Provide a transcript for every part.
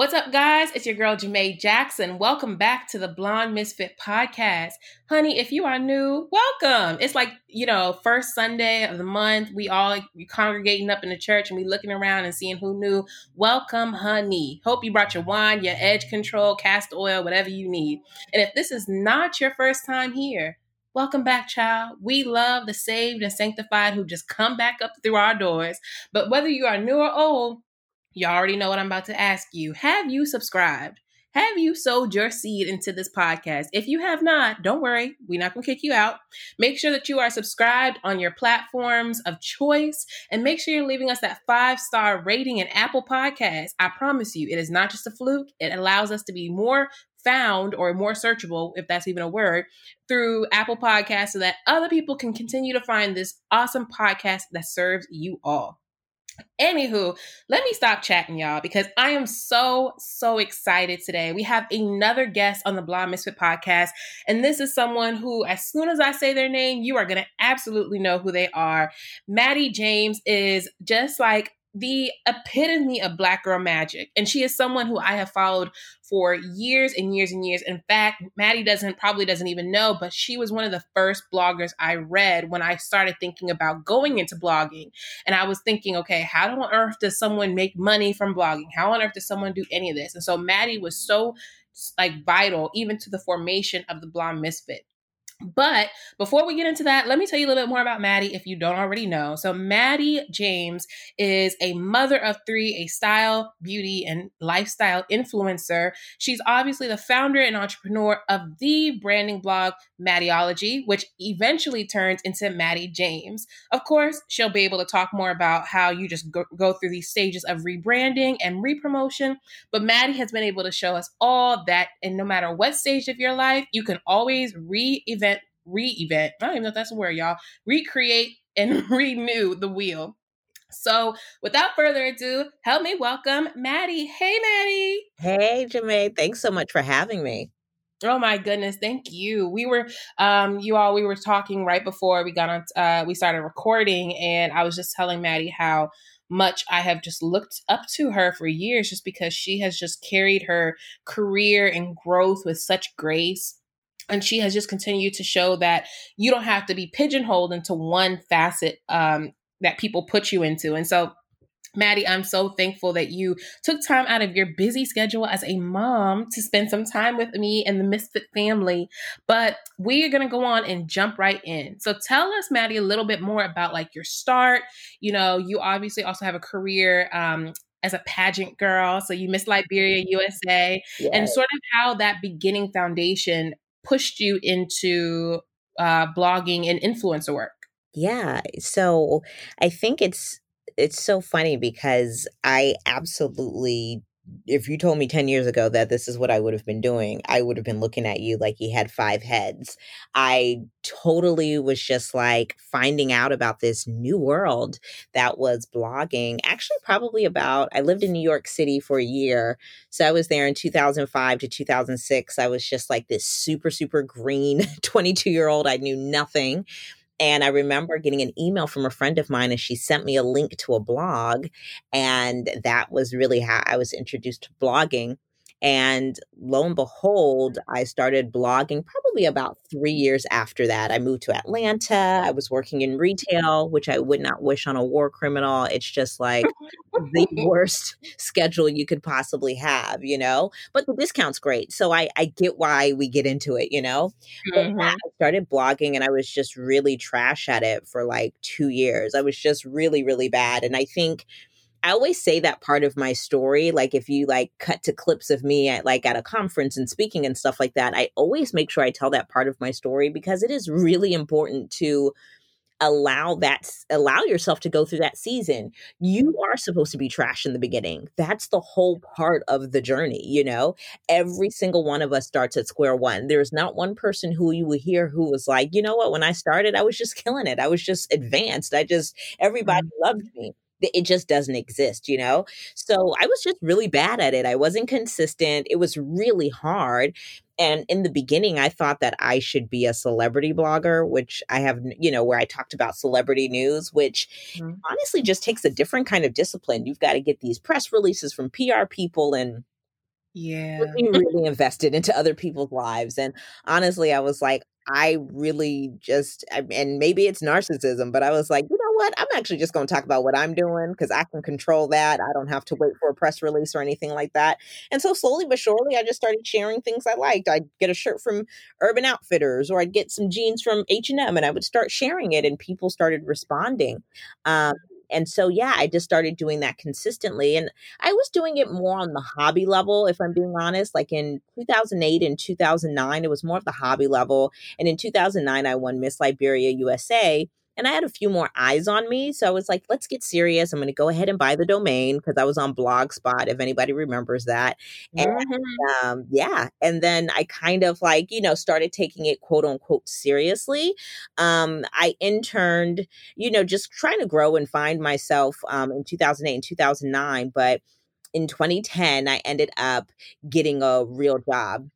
What's up, guys? It's your girl, Jamae Jackson. Welcome back to the Blonde Misfit podcast. Honey, if you are new, welcome. It's like, you know, first Sunday of the month. We all congregating up in the church and we looking around and seeing who knew. Welcome, honey. Hope you brought your wine, your edge control, cast oil, whatever you need. And if this is not your first time here, Welcome back, child. We love the saved and sanctified who just come back up through our doors. But whether you are new or old, you already know what I'm about to ask you. Have you subscribed? Have you sowed your seed into this podcast? If you have not, don't worry. We're not going to kick you out. Make sure that you are subscribed on your platforms of choice and make sure you're leaving us that five star rating in Apple Podcasts. I promise you, it is not just a fluke. It allows us to be more found or more searchable, if that's even a word, through Apple Podcasts so that other people can continue to find this awesome podcast that serves you all. Anywho, let me stop chatting, y'all, because I am so, so excited today. We have another guest on the Blonde Misfit podcast, and this is someone who, as soon as I say their name, you are going to absolutely know who they are. Mattie James is just like the epitome of black girl magic. And she is someone who I have followed for years and years and years. In fact, Mattie doesn't probably doesn't even know, but she was one of the first bloggers I read when I started thinking about going into blogging. And I was thinking, okay, how on earth does someone make money from blogging? How on earth does someone do any of this? And so Mattie was so like vital even to the formation of the blonde misfit but before we get into that, let me tell you a little bit more about Mattie if you don't already know. So, Mattie James is a mother of three, a style, beauty, and lifestyle influencer. She's obviously the founder and entrepreneur of the branding blog Maddieology, which eventually turns into Mattie James. Of course, she'll be able to talk more about how you just go, go through these stages of rebranding and repromotion. But Mattie has been able to show us all that, and no matter what stage of your life, you can always re event re-event. I don't even know if that's a word, y'all. Recreate and renew the wheel. So, without further ado, help me welcome Mattie. Hey, Mattie. Hey, Jamae. Thanks so much for having me. Oh my goodness, thank you. We were um you all we were talking right before we got on uh we started recording and I was just telling Mattie how much I have just looked up to her for years just because she has just carried her career and growth with such grace and she has just continued to show that you don't have to be pigeonholed into one facet um, that people put you into. And so, Mattie, I'm so thankful that you took time out of your busy schedule as a mom to spend some time with me and the Misfit family. But we are going to go on and jump right in. So tell us, Mattie, a little bit more about like your start. You know, you obviously also have a career um, as a pageant girl. So you Miss Liberia USA yes. and sort of how that beginning foundation pushed you into uh, blogging and influencer work? Yeah. So I think it's it's so funny because I absolutely if you told me 10 years ago that this is what I would have been doing, I would have been looking at you like you had five heads. I totally was just like finding out about this new world that was blogging. Actually, probably about, I lived in New York City for a year. So I was there in 2005 to 2006. I was just like this super, super green 22 year old. I knew nothing. And I remember getting an email from a friend of mine, and she sent me a link to a blog. And that was really how I was introduced to blogging. And lo and behold, I started blogging probably about three years after that. I moved to Atlanta. I was working in retail, which I would not wish on a war criminal. It's just like the worst schedule you could possibly have, you know? But the discount's great. So I, I get why we get into it, you know? Mm-hmm. I started blogging and I was just really trash at it for like two years. I was just really, really bad. And I think I always say that part of my story. Like if you like cut to clips of me at like at a conference and speaking and stuff like that, I always make sure I tell that part of my story because it is really important to allow that allow yourself to go through that season. You are supposed to be trash in the beginning. That's the whole part of the journey you know? Every single one of us starts at square one. There's not one person who you will hear who was like you know what? When i started i was just killing it. I was just advanced. I just everybody mm-hmm. loved me it just doesn't exist, you know? So I was just really bad at it. I wasn't consistent. It was really hard. And in the beginning, I thought that I should be a celebrity blogger, which I have, you know, where I talked about celebrity news, which mm-hmm. honestly just takes a different kind of discipline. You've got to get these press releases from PR people and Yeah. Really, really invested into other people's lives. And honestly, I was like, I really just, and maybe it's narcissism, but I was like, you know what? I'm actually just going to talk about what I'm doing because I can control that. I don't have to wait for a press release or anything like that. And so slowly but surely, I just started sharing things I liked. I'd get a shirt from Urban Outfitters, or I'd get some jeans from H and M, and I would start sharing it, and people started responding. Um, and so, yeah, I just started doing that consistently. And I was doing it more on the hobby level, if I'm being honest. Like in 2008 and 2009, it was more of the hobby level. And in 2009, I won Miss Liberia USA and I had a few more eyes on me. So I was like, let's get serious. I'm going to go ahead and buy the domain because I was on Blogspot, if anybody remembers that. And mm-hmm. um, yeah. And then I kind of like, you know, started taking it quote unquote seriously. Um, I interned, you know, just trying to grow and find myself um, in 2008 and 2009. But in 2010, I ended up getting a real job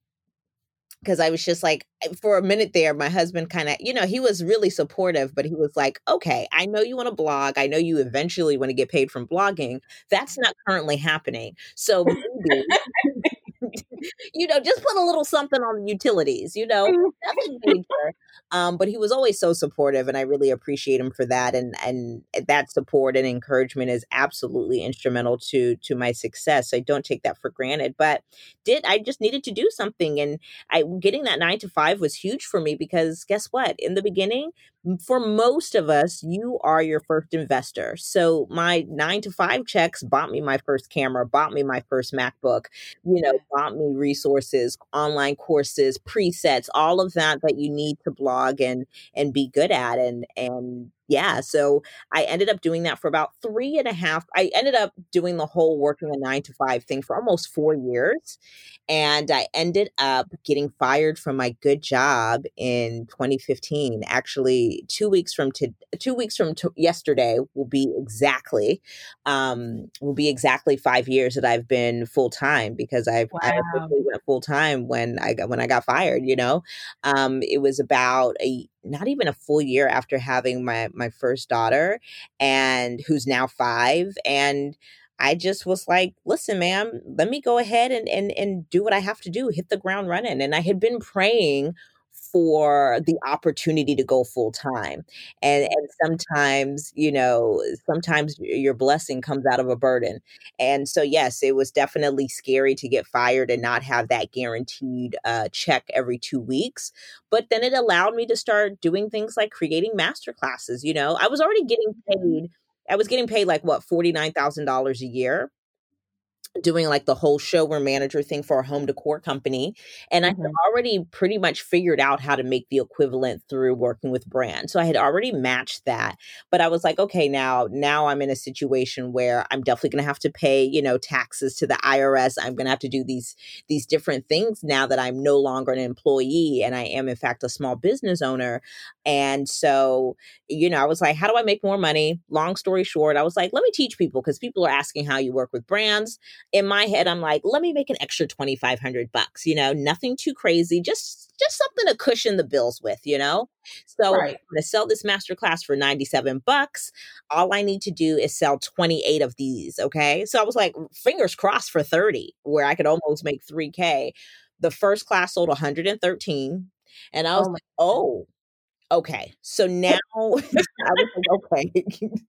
because I was just like, eh, for a minute there, my husband kind of, you know, he was really supportive, but he was like, okay, I know you want to blog. I know you eventually want to get paid from blogging. That's not currently happening. So maybe you know, just put a little something on the utilities, you know, nothing major. Um, but he was always so supportive, and I really appreciate him for that. And and that support and encouragement is absolutely instrumental to to my success. I don't take that for granted. But did I just needed to do something, and I getting that nine to five was huge for me because guess what? In the beginning, for most of us, you are your first investor. So my nine to five checks bought me my first camera, bought me my first MacBook, you know, mm-hmm. bought me resources, online courses, presets, all of that that you need to blog and and be good at. And and yeah, so I ended up doing that for about three and a half. I ended up doing the whole working a nine to five thing for almost four years. And I ended up getting fired from my good job in 2015. Actually, two weeks from to, two weeks from to yesterday will be exactly um, will be exactly five years that I've been full time because I've wow. I went full time when I got when I got fired. You know, um, it was about a not even a full year after having my my first daughter and who's now 5 and I just was like, listen, ma'am, let me go ahead and and and do what I have to do, hit the ground running. And I had been praying for the opportunity to go full time. And and sometimes, you know, sometimes your blessing comes out of a burden. And so yes, it was definitely scary to get fired and not have that guaranteed uh, check every 2 weeks, but then it allowed me to start doing things like creating master classes, you know. I was already getting paid I was getting paid like what $49,000 a year doing like the whole showroom manager thing for a home decor company. And mm-hmm. I had mm-hmm. already pretty much figured out how to make the equivalent through working with brands. So I had already matched that. But I was like, okay, now, now I'm in a situation where I'm definitely gonna have to pay, you know, taxes to the IRS. I'm gonna have to do these these different things now that I'm no longer an employee and I am in fact a small business owner. And so, you know, I was like, how do I make more money? Long story short, I was like, let me teach people because people are asking how you work with brands in my head, I'm like, let me make an extra 2,500 bucks, you know, nothing too crazy, just, just something to cushion the bills with, you know? So right. I'm going to sell this masterclass for 97 bucks. All I need to do is sell 28 of these. Okay. So I was like, fingers crossed for 30, where I could almost make 3K. The first class sold 113. And I was oh like, oh, okay, so now I was like, okay,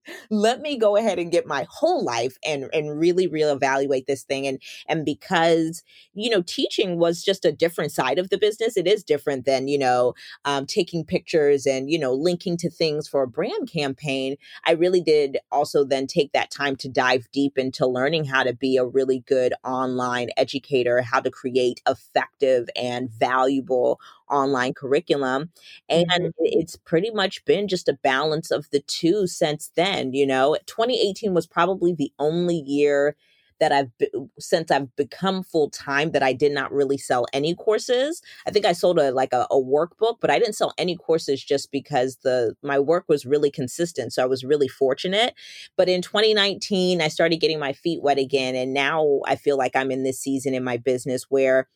let me go ahead and get my whole life and and really reevaluate this thing. And and because you know, teaching was just a different side of the business. It is different than you know, um, taking pictures and you know, linking to things for a brand campaign. I really did also then take that time to dive deep into learning how to be a really good online educator, how to create effective and valuable online curriculum. And mm-hmm. it's pretty much been just a balance of the two since then. You know, 2018 was probably the only year that I've be- since I've become full time that I did not really sell any courses. I think I sold a like a, a, workbook, but I didn't sell any courses just because the my work was really consistent. So I was really fortunate. But in 2019, I started getting my feet wet again, and now I feel like I'm in this season in my business where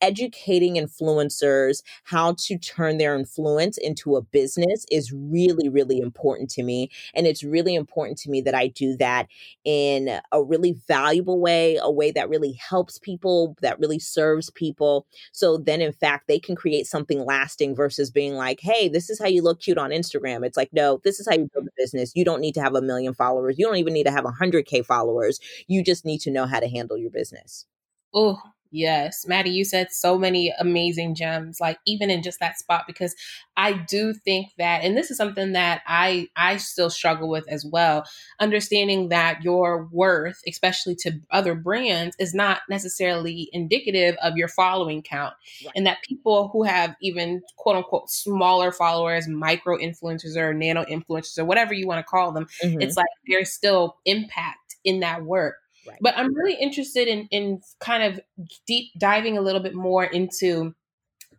educating influencers how to turn their influence into a business is really really important to me and it's really important to me that I do that in a really valuable way, a way that really helps people, that really serves people. So then, in fact, they can create something lasting versus being like, hey, this is how you look cute on Instagram. It's like, no, this is how you build a business. You don't need to have a million followers. You don't even need to have 100K followers. You just need to know how to handle your business. Oh, Yes, Mattie, you said so many amazing gems, like even in just that spot, because I do think that, and this is something that I I still struggle with as well, understanding that your worth, especially to other brands, is not necessarily indicative of your following count, right. and that people who have even quote unquote smaller followers, micro influencers or nano influencers or whatever you want to call them, mm-hmm. it's like there's still impact in that work. Right. But I'm really interested in in kind of deep diving a little bit more into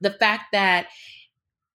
the fact that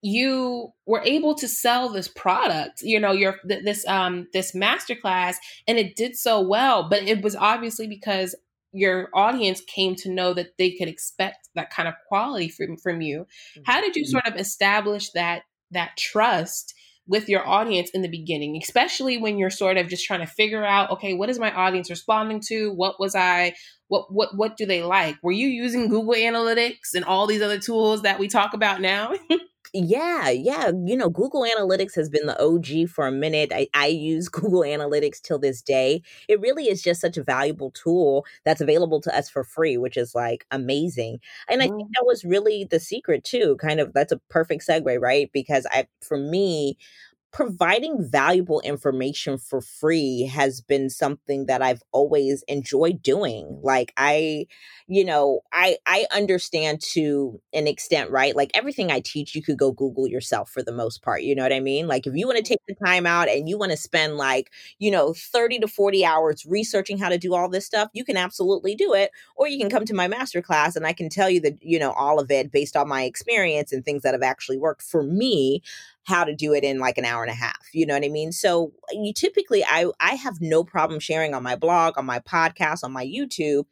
you were able to sell this product you know your this um this masterclass and it did so well but it was obviously because your audience came to know that they could expect that kind of quality from from you mm-hmm. how did you sort of establish that that trust with your audience in the beginning, especially when you're sort of just trying to figure out, okay, what is my audience responding to? What was I what what what do they like? Were you using Google Analytics and all these other tools that we talk about now? Yeah, yeah. You know, Google Analytics has been the OG for a minute. I, I use Google Analytics till this day. It really is just such a valuable tool that's available to us for free, which is like amazing. And I think mm-hmm. that was really the secret too. Kind of that's a perfect segue, right? Because I for me, providing valuable information for free has been something that I've always enjoyed doing. Like I, you know, I I understand to an extent, right? Like everything I teach you could go Google yourself for the most part, you know what I mean? Like if you want to take the time out and you want to spend like, you know, 30 to 40 hours researching how to do all this stuff, you can absolutely do it or you can come to my master class and I can tell you that, you know, all of it based on my experience and things that have actually worked for me how to do it in like an hour and a half. You know what I mean? So you typically I I have no problem sharing on my blog, on my podcast, on my YouTube,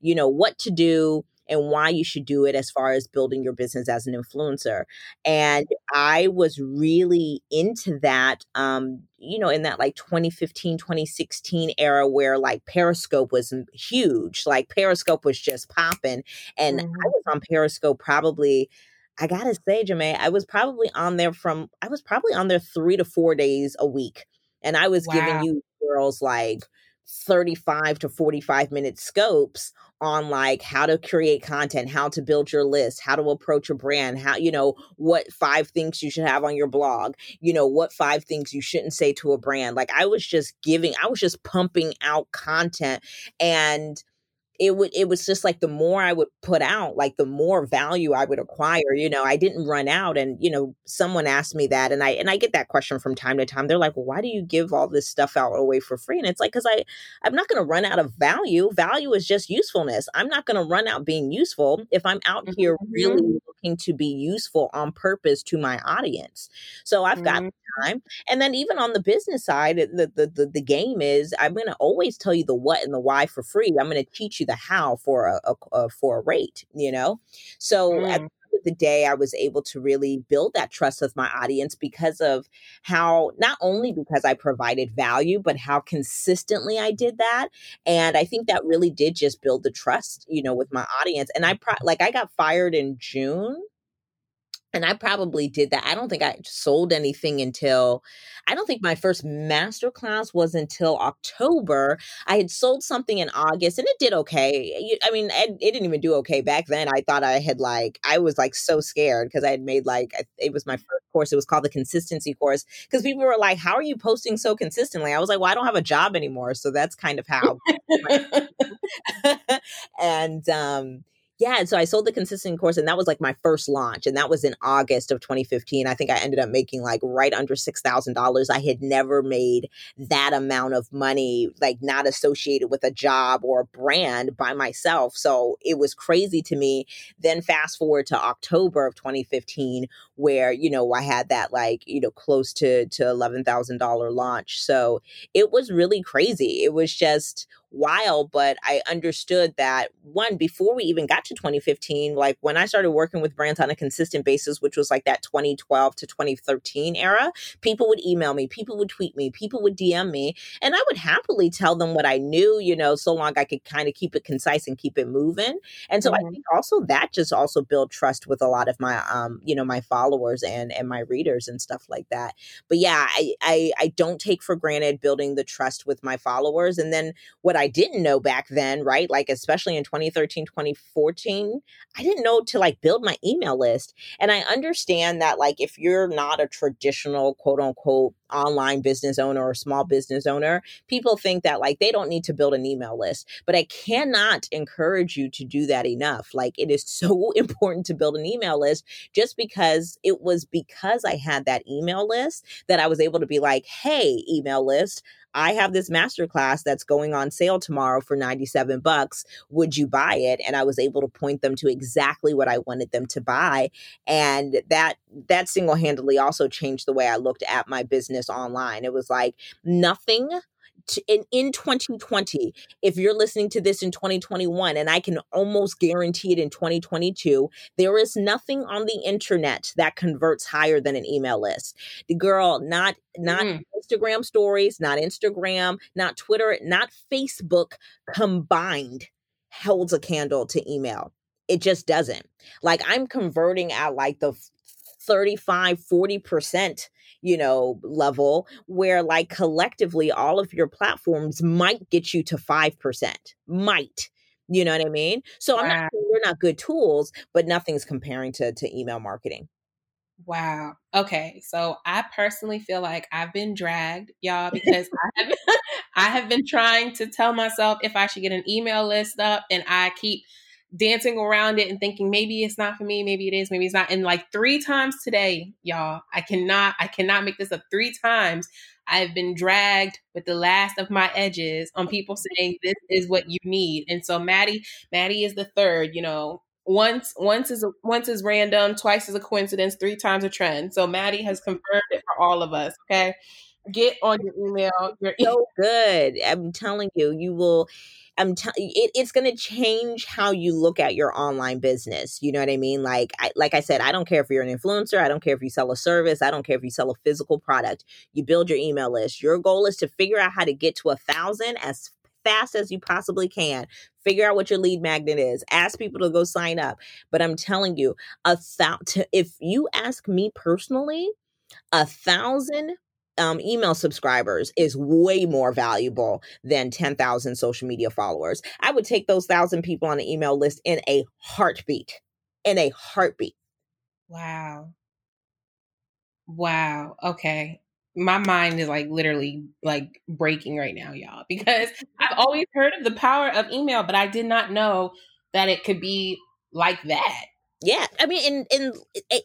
you know, what to do and why you should do it as far as building your business as an influencer. And I was really into that um you know in that like 2015 2016 era where like periscope was huge like periscope was just popping and mm-hmm. i was on periscope probably I gotta say, Jamae, I was probably on there from I was probably on there three to four days a week. And I was wow. giving you girls like 35 to 45 minute scopes on like how to create content, how to build your list, how to approach a brand, how, you know, what five things you should have on your blog, you know, what five things you shouldn't say to a brand. Like I was just giving, I was just pumping out content and it would it was just like the more I would put out, like the more value I would acquire. You know, I didn't run out. And, you know, someone asked me that and I and I get that question from time to time. They're like, Well, why do you give all this stuff out away for free? And it's like, because I I'm not gonna run out of value. Value is just usefulness. I'm not gonna run out being useful if I'm out mm-hmm. here really looking to be useful on purpose to my audience. So I've got mm-hmm. time. And then even on the business side, the the the, the game is I'm gonna always tell you the what and the why for free. I'm gonna teach you the how for a, a, a for a rate, you know? So mm. at the day I was able to really build that trust with my audience because of how not only because I provided value, but how consistently I did that. And I think that really did just build the trust, you know, with my audience. And I pro- like I got fired in June and I probably did that. I don't think I sold anything until I don't think my first master class was until October. I had sold something in August and it did okay. I mean, it, it didn't even do okay back then. I thought I had like, I was like so scared because I had made like, it was my first course. It was called the consistency course because people were like, How are you posting so consistently? I was like, Well, I don't have a job anymore. So that's kind of how. and, um, yeah, and so I sold the consistent course, and that was like my first launch, and that was in August of 2015. I think I ended up making like right under six thousand dollars. I had never made that amount of money, like not associated with a job or a brand by myself. So it was crazy to me. Then fast forward to October of 2015, where you know I had that like you know close to to eleven thousand dollar launch. So it was really crazy. It was just while, but I understood that one, before we even got to 2015, like when I started working with brands on a consistent basis, which was like that 2012 to 2013 era, people would email me, people would tweet me, people would DM me, and I would happily tell them what I knew, you know, so long I could kind of keep it concise and keep it moving. And so mm-hmm. I think also that just also build trust with a lot of my um, you know, my followers and and my readers and stuff like that. But yeah, I I, I don't take for granted building the trust with my followers. And then what I didn't know back then, right? Like especially in 2013, 2014, I didn't know to like build my email list. And I understand that like if you're not a traditional quote unquote online business owner or small business owner, people think that like they don't need to build an email list. But I cannot encourage you to do that enough. Like it is so important to build an email list just because it was because I had that email list that I was able to be like, hey, email list, I have this masterclass that's going on sale tomorrow for 97 bucks. Would you buy it? And I was able to point them to exactly what I wanted them to buy. And that that single-handedly also changed the way I looked at my business online. It was like nothing in, in 2020 if you're listening to this in 2021 and i can almost guarantee it in 2022 there is nothing on the internet that converts higher than an email list. The girl not not mm. instagram stories not instagram not twitter not facebook combined holds a candle to email. It just doesn't. Like i'm converting at like the 35 40% you know, level where like collectively all of your platforms might get you to 5%. Might. You know what I mean? So I'm not they're not good tools, but nothing's comparing to to email marketing. Wow. Okay. So I personally feel like I've been dragged, y'all, because I have I have been trying to tell myself if I should get an email list up and I keep dancing around it and thinking maybe it's not for me, maybe it is, maybe it's not. And like three times today, y'all, I cannot, I cannot make this up. Three times I've been dragged with the last of my edges on people saying this is what you need. And so Mattie, Mattie is the third, you know, once once is once is random, twice is a coincidence, three times a trend. So Mattie has confirmed it for all of us. Okay. Get on your email. Your so good. I'm telling you, you will I'm telling it, it's going to change how you look at your online business. You know what I mean? Like, I, like I said, I don't care if you're an influencer. I don't care if you sell a service. I don't care if you sell a physical product. You build your email list. Your goal is to figure out how to get to a thousand as fast as you possibly can. Figure out what your lead magnet is. Ask people to go sign up. But I'm telling you, a thousand. If you ask me personally, a thousand um, email subscribers is way more valuable than 10,000 social media followers. I would take those thousand people on the email list in a heartbeat. In a heartbeat. Wow. Wow. Okay. My mind is like literally like breaking right now, y'all, because I've always heard of the power of email, but I did not know that it could be like that. Yeah, I mean, and and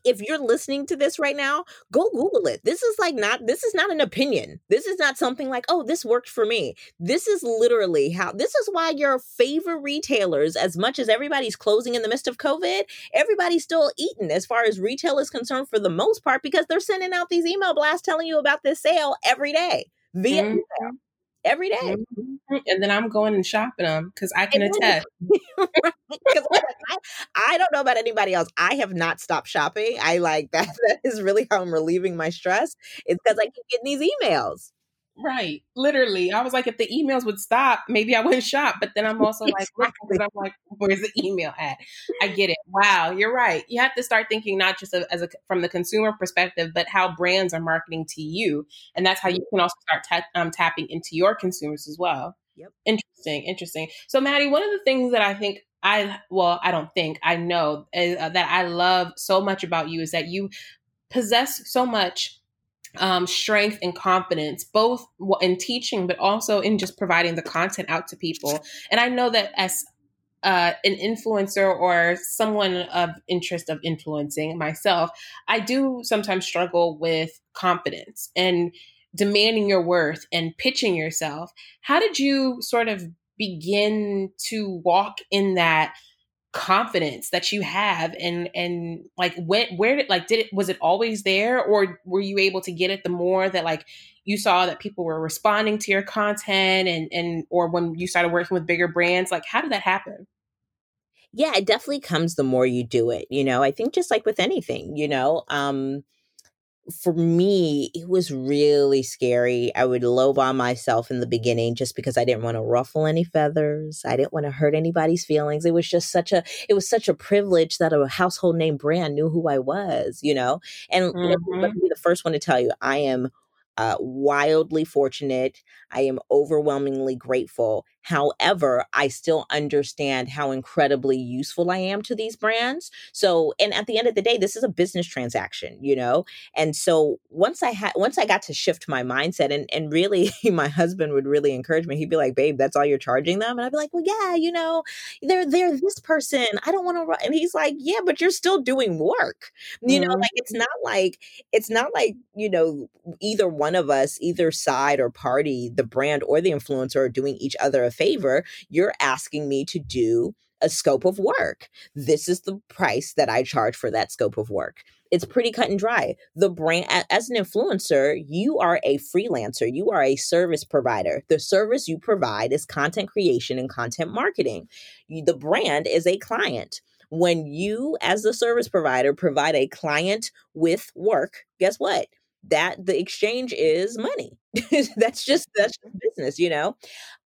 if you're listening to this right now, go Google it. This is like not this is not an opinion. This is not something like, oh, this worked for me. This is literally how. This is why your favorite retailers, as much as everybody's closing in the midst of COVID, everybody's still eating as far as retail is concerned for the most part because they're sending out these email blasts telling you about this sale every day via mm-hmm. email every day. Mm-hmm. And then I'm going and shopping them because I can attest. I, I, don't know about anybody else. I have not stopped shopping. I like that. That is really how I'm relieving my stress. It's because I keep getting these emails. Right. Literally. I was like, if the emails would stop, maybe I wouldn't shop. But then I'm also like, I'm like, where's the email at? I get it. Wow, you're right. You have to start thinking not just as a, from the consumer perspective, but how brands are marketing to you. And that's how you can also start ta- um, tapping into your consumers as well. Yep. Interesting. Interesting. So, Mattie, one of the things that I think I, well, I don't think, I know uh, that I love so much about you is that you possess so much um, strength and confidence, both in teaching, but also in just providing the content out to people. And I know that as uh, an influencer or someone of interest of influencing myself, I do sometimes struggle with confidence and demanding your worth and pitching yourself. How did you sort of begin to walk in that confidence that you have and and like when where did like did it was it always there? Or were you able to get it the more that like you saw that people were responding to your content and and or when you started working with bigger brands? Like how did that happen? Yeah it definitely comes the more you do it you know? I think just like with anything you know? Um for me, it was really scary. I would lowball myself in the beginning just because I didn't want to ruffle any feathers. I didn't want to hurt anybody's feelings. It was just such a it was such a privilege that a household name brand knew who I was, you know. And mm-hmm. let me be the first one to tell you, I am uh, wildly fortunate. I am overwhelmingly grateful. However, I still understand how incredibly useful I am to these brands. So, and at the end of the day, this is a business transaction, you know? And so once I had, once I got to shift my mindset and, and really my husband would really encourage me. He'd be like, babe, that's all you're charging them. And I'd be like, well, yeah, you know, they're, they're this person. I don't want to, and he's like, yeah, but you're still doing work. You mm-hmm. know, like it's not like, it's not like, you know, either one of us, either side or party, the brand or the influencer are doing each other a favor. You're asking me to do a scope of work. This is the price that I charge for that scope of work. It's pretty cut and dry. The brand, as an influencer, you are a freelancer, you are a service provider. The service you provide is content creation and content marketing. The brand is a client. When you, as the service provider, provide a client with work, guess what? That the exchange is money. that's just that's just business, you know.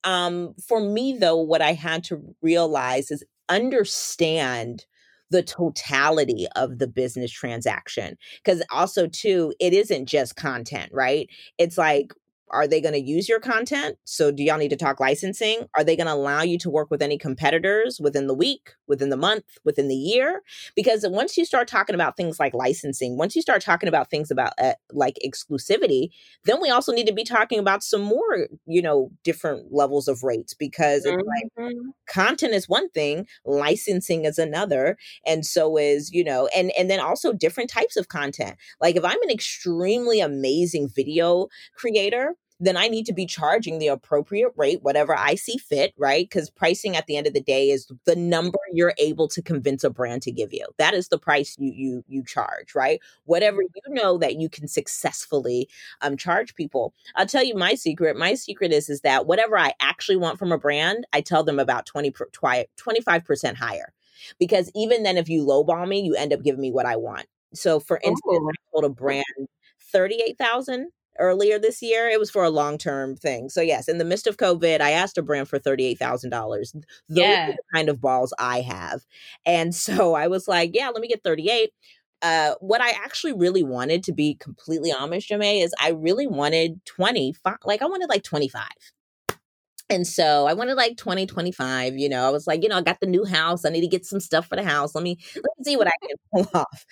Um, for me though, what I had to realize is understand the totality of the business transaction because also too it isn't just content right it's like are they going to use your content? So, do y'all need to talk licensing? Are they going to allow you to work with any competitors within the week, within the month, within the year? Because once you start talking about things like licensing, once you start talking about things about uh, like exclusivity, then we also need to be talking about some more, you know, different levels of rates because mm-hmm. like content is one thing, licensing is another, and so is, you know, and and then also different types of content. Like if I'm an extremely amazing video creator, then I need to be charging the appropriate rate, whatever I see fit, right? Because pricing at the end of the day is the number you're able to convince a brand to give you. That is the price you you you charge, right? Whatever you know that you can successfully um, charge people. I'll tell you my secret. My secret is is that whatever I actually want from a brand, I tell them about 20 25% higher. Because even then, if you lowball me, you end up giving me what I want. So, for instance, Ooh. I told a brand 38,000 earlier this year. It was for a long term thing. So yes, in the midst of COVID, I asked a brand for thirty eight thousand dollars. Those yeah. are the kind of balls I have, and so I was like, yeah, let me get thirty eight. Uh, what I actually really wanted to be completely Amish, Jamae, is I really wanted 25, like I wanted like 25. And so I wanted like 20, 25, you know, I was like, you know, I got the new house. I need to get some stuff for the house. Let me, let me see what I can pull off.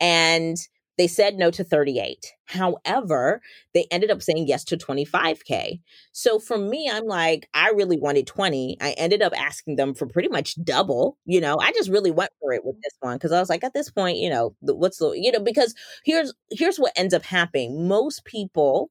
And they said no to 38. However, they ended up saying yes to 25K. So for me, I'm like, I really wanted 20. I ended up asking them for pretty much double. You know, I just really went for it with this one because I was like, at this point, you know, what's the, you know, because here's here's what ends up happening. Most people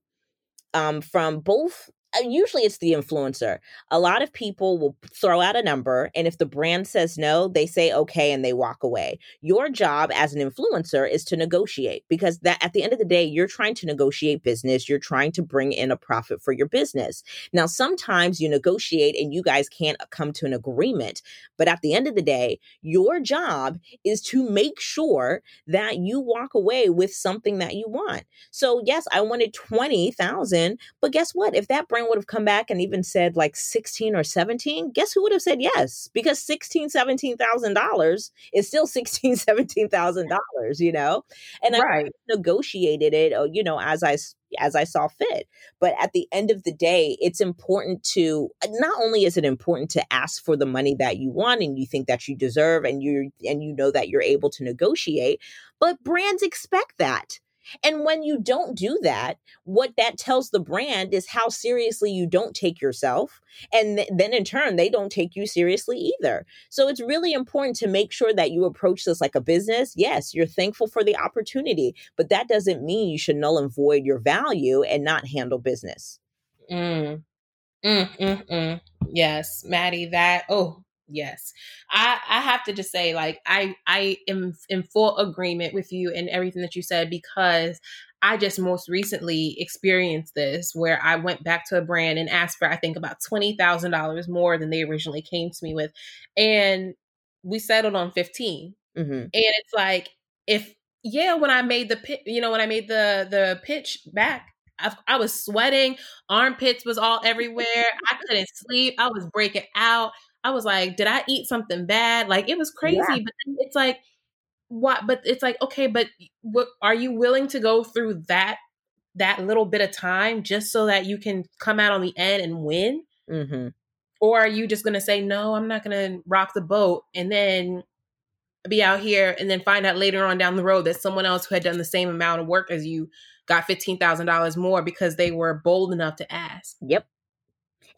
um, from both Uh, usually it's the influencer. A lot of people will throw out a number, and if the brand says no, they say okay and they walk away. Your job as an influencer is to negotiate because that at the end of the day, you're trying to negotiate business. You're trying to bring in a profit for your business. Now, sometimes you negotiate and you guys can't uh, come to an agreement, but at the end of the day, your job is to make sure that you walk away with something that you want. So, yes, I wanted 20,000, but guess what? If that brand would have come back and even said like 16 or 17, guess who would have said yes? Because 16, 17,000 dollars is still 16, 17,000 dollars, you know? And right. I negotiated it, uh, you know, as I as I saw fit. But at the end of the day, it's important to uh, not only is it important to ask for the money that you want and you think that you deserve and you and you know that you're able to negotiate, but brands expect that. And when you don't do that, what that tells the brand is how seriously you don't take yourself. And th- then in turn, they don't take you seriously either. So it's really important to make sure that you approach this like a business. Yes, you're thankful for the opportunity, but that doesn't mean you should null and void your value and not handle business. Mm. Mm, mm, mm. Yes, Mattie, that, oh, Yes. I, I have to just say, like, I, I am in full agreement with you and everything that you said because I just most recently experienced this where I went back to a brand and asked for, I think, about $20,000 more than they originally came to me with. And we settled on 15. Mm-hmm. And it's like, if, yeah, when I made the you know, when I made the the pitch back, I, I was sweating, armpits was all everywhere. I couldn't sleep. I was breaking out. I was like, did I eat something bad? Like it was crazy. Yeah. But it's like, what? But it's like, okay, but what are you willing to go through that that little bit of time just so that you can come out on the end and win? Mm-hmm. Or are you just gonna say, no, I'm not gonna rock the boat, and then be out here and then find out later on down the road that someone else who had done the same amount of work as you got $15,000 more because they were bold enough to ask. Yep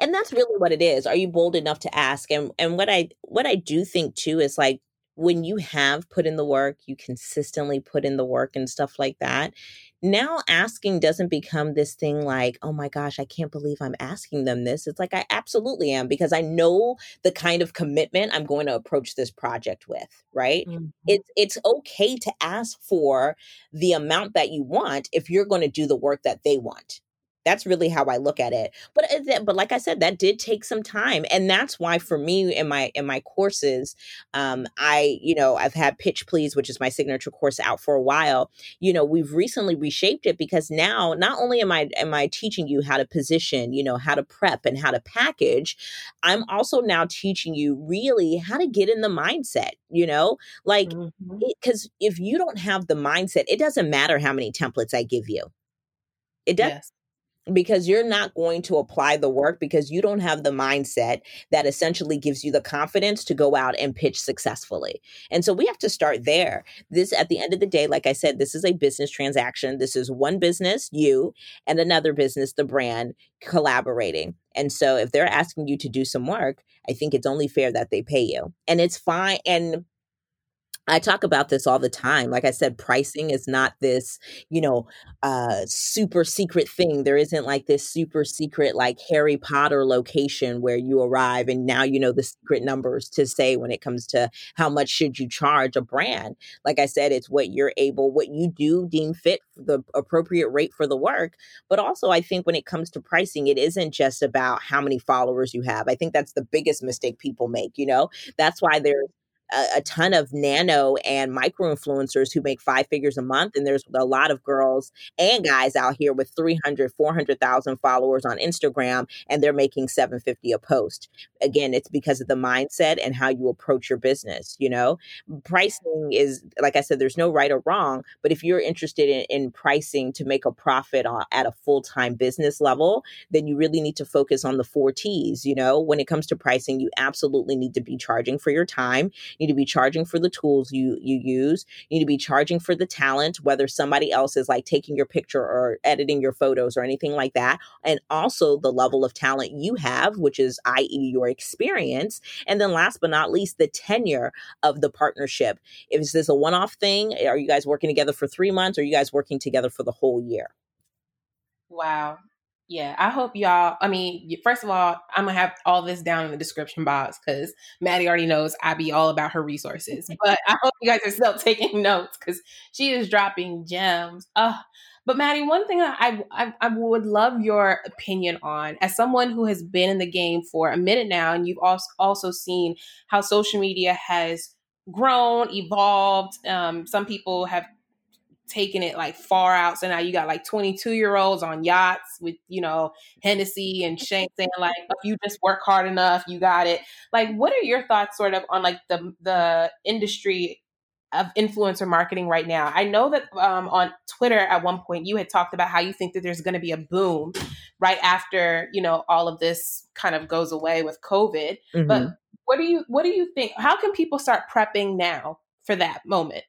and that's really what it is are you bold enough to ask? And and what i what i do think too is like when you have put in the work you consistently put in the work and stuff like that now asking doesn't become this thing like oh my gosh i can't believe i'm asking them this. It's like i absolutely am because i know the kind of commitment i'm going to approach this project with right? Mm-hmm. it's it's okay to ask for the amount that you want if you're going to do the work that they want that's really how I look at it. But but like I said, that did take some time, and that's why for me in my in my courses, um, I you know I've had Pitch Please, which is my signature course, out for a while. You know, we've recently reshaped it because now not only am I am I teaching you how to position, you know, how to prep and how to package, I'm also now teaching you really how to get in the mindset. You know, like because mm-hmm. if you don't have the mindset, it doesn't matter how many templates I give you. It does. Yes because you're not going to apply the work because you don't have the mindset that essentially gives you the confidence to go out and pitch successfully. And so we have to start there. This, at the end of the day, like I said, this is a business transaction. This is one business, you, and another business, the brand, collaborating. And so if they're asking you to do some work, I think it's only fair that they pay you. And it's fine. And I talk about this all the time. Like I said, pricing is not this, you know, uh, super secret thing. There isn't like this super secret, like Harry Potter location where you arrive and now you know the secret numbers to say when it comes to how much should you charge a brand. Like I said, it's what you're able, what you do deem fit, the appropriate rate for the work. But also, I think when it comes to pricing, it isn't just about how many followers you have. I think that's the biggest mistake people make. You know, that's why there's a, a ton of nano and micro influencers who make five figures a month. And there's a lot of girls and guys out here with 300, 400,000 followers on Instagram, and they're making 750 a post. Again, it's because of the mindset and how you approach your business. You know, pricing is, like I said, there's no right or wrong, but if you're interested in, in pricing to make a profit on, at a full time business level, then you really need to focus on the four T's. You know, when it comes to pricing, you absolutely need to be charging for your time need to be charging for the tools you you use. You need to be charging for the talent, whether somebody else is like taking your picture or editing your photos or anything like that. And also the level of talent you have, which is i.e. your experience. And then last but not least, the tenure of the partnership. Is this a one-off thing? Are you guys working together for three months? Or are you guys working together for the whole year? Wow. Yeah, I hope y'all. I mean, first of all, I'm gonna have all this down in the description box because Mattie already knows I be all about her resources. But I hope you guys are still taking notes because she is dropping gems. Uh, but Mattie, one thing I, I I would love your opinion on, as someone who has been in the game for a minute now, and you've also also seen how social media has grown, evolved. Um, some people have taking it like far out. So now you got like 22 year olds on yachts with, you know, Hennessy and Shane saying like, if you just work hard enough, you got it. Like, what are your thoughts sort of on like the, the industry of influencer marketing right now? I know that um, on Twitter at one point you had talked about how you think that there's going to be a boom right after, you know, all of this kind of goes away with COVID. Mm-hmm. But what do you, what do you think? How can people start prepping now for that moment?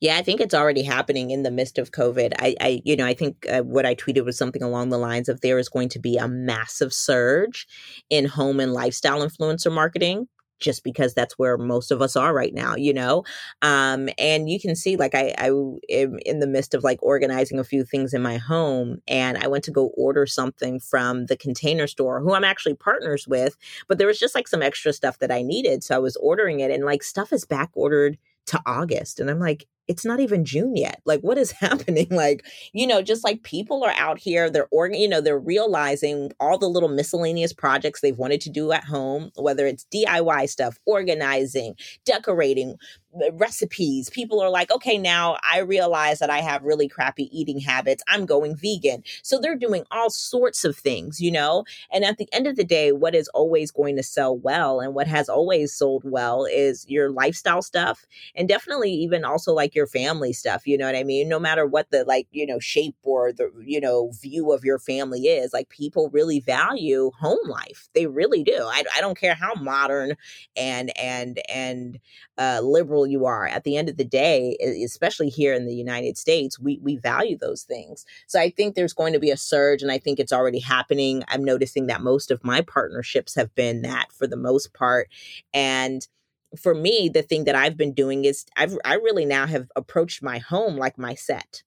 Yeah, I think it's already happening in the midst of COVID. I, I you know, I think uh, what I tweeted was something along the lines of there is going to be a massive surge in home and lifestyle influencer marketing just because that's where most of us are right now, you know? Um, and you can see, like, I, I am in the midst of like organizing a few things in my home, and I went to go order something from the container store, who I'm actually partners with, but there was just like some extra stuff that I needed. So I was ordering it, and like stuff is back ordered to August. And I'm like, it's not even June yet. Like, what is happening? Like, you know, just like people are out here, they're organ, you know, they're realizing all the little miscellaneous projects they've wanted to do at home, whether it's DIY stuff, organizing, decorating, recipes. People are like, okay, now I realize that I have really crappy eating habits. I'm going vegan. So they're doing all sorts of things, you know? And at the end of the day, what is always going to sell well and what has always sold well is your lifestyle stuff and definitely even also like your family stuff. You know what I mean? No matter what the like, you know, shape or the, you know, view of your family is, like people really value home life. They really do. I, I don't care how modern and, and, and, uh, liberal you are. At the end of the day, especially here in the United States, we we value those things. So I think there's going to be a surge, and I think it's already happening. I'm noticing that most of my partnerships have been that for the most part, and for me, the thing that I've been doing is I've I really now have approached my home like my set.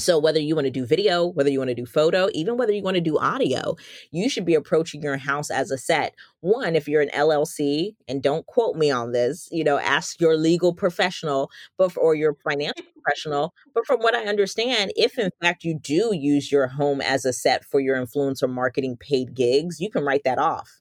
So, whether you want to do video, whether you want to do photo, even whether you want to do audio, you should be approaching your house as a set. One, if you're an LLC, and don't quote me on this, you know, ask your legal professional, or your financial professional. But from what I understand, if in fact you do use your home as a set for your influencer marketing paid gigs, you can write that off.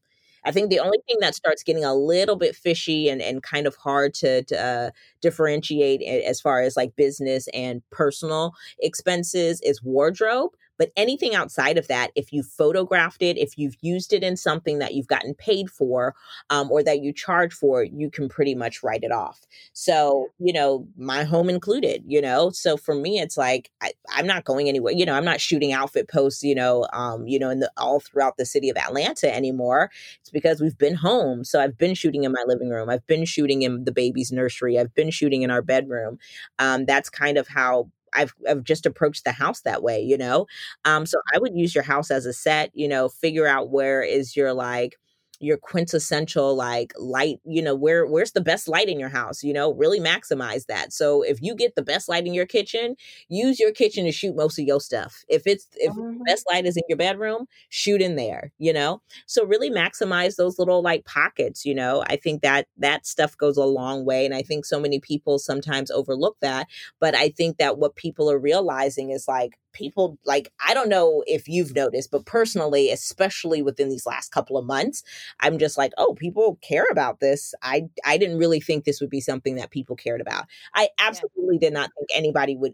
I think the only thing that starts getting a little bit fishy and, and kind of hard to, to uh, differentiate as far as like business and personal expenses is wardrobe. But anything outside of that, if you photographed it, if you've used it in something that you've gotten paid for um, or that you charge for, you can pretty much write it off. So, you know, my home included, you know? So for me, it's like, I, am not going anywhere. You know, I'm not shooting outfit posts, you know, um, you know, in the all throughout the city of Atlanta anymore. It's because we've been home. So I've been shooting in my living room. I've been shooting in the baby's nursery. I've been shooting in our bedroom. Um, that's kind of how I've, I've just approached the house that way, you know? Um, so I would use your house as a set, you know, figure out where is your like, your quintessential like light you know where where's the best light in your house you know? Really maximize that. So if you get the best light in your kitchen use your kitchen to shoot most of your stuff. If it's if mm-hmm. best light is in your bedroom shoot in there you know? So really maximize those little like pockets you know? I think that that stuff goes a long way and i think so many people sometimes overlook that but i think that what people are realizing is like people like i don't know if you've noticed but personally especially within these last couple of months i'm just like oh people care about this i i didn't really think this would be something that people cared about i absolutely yeah. did not think anybody would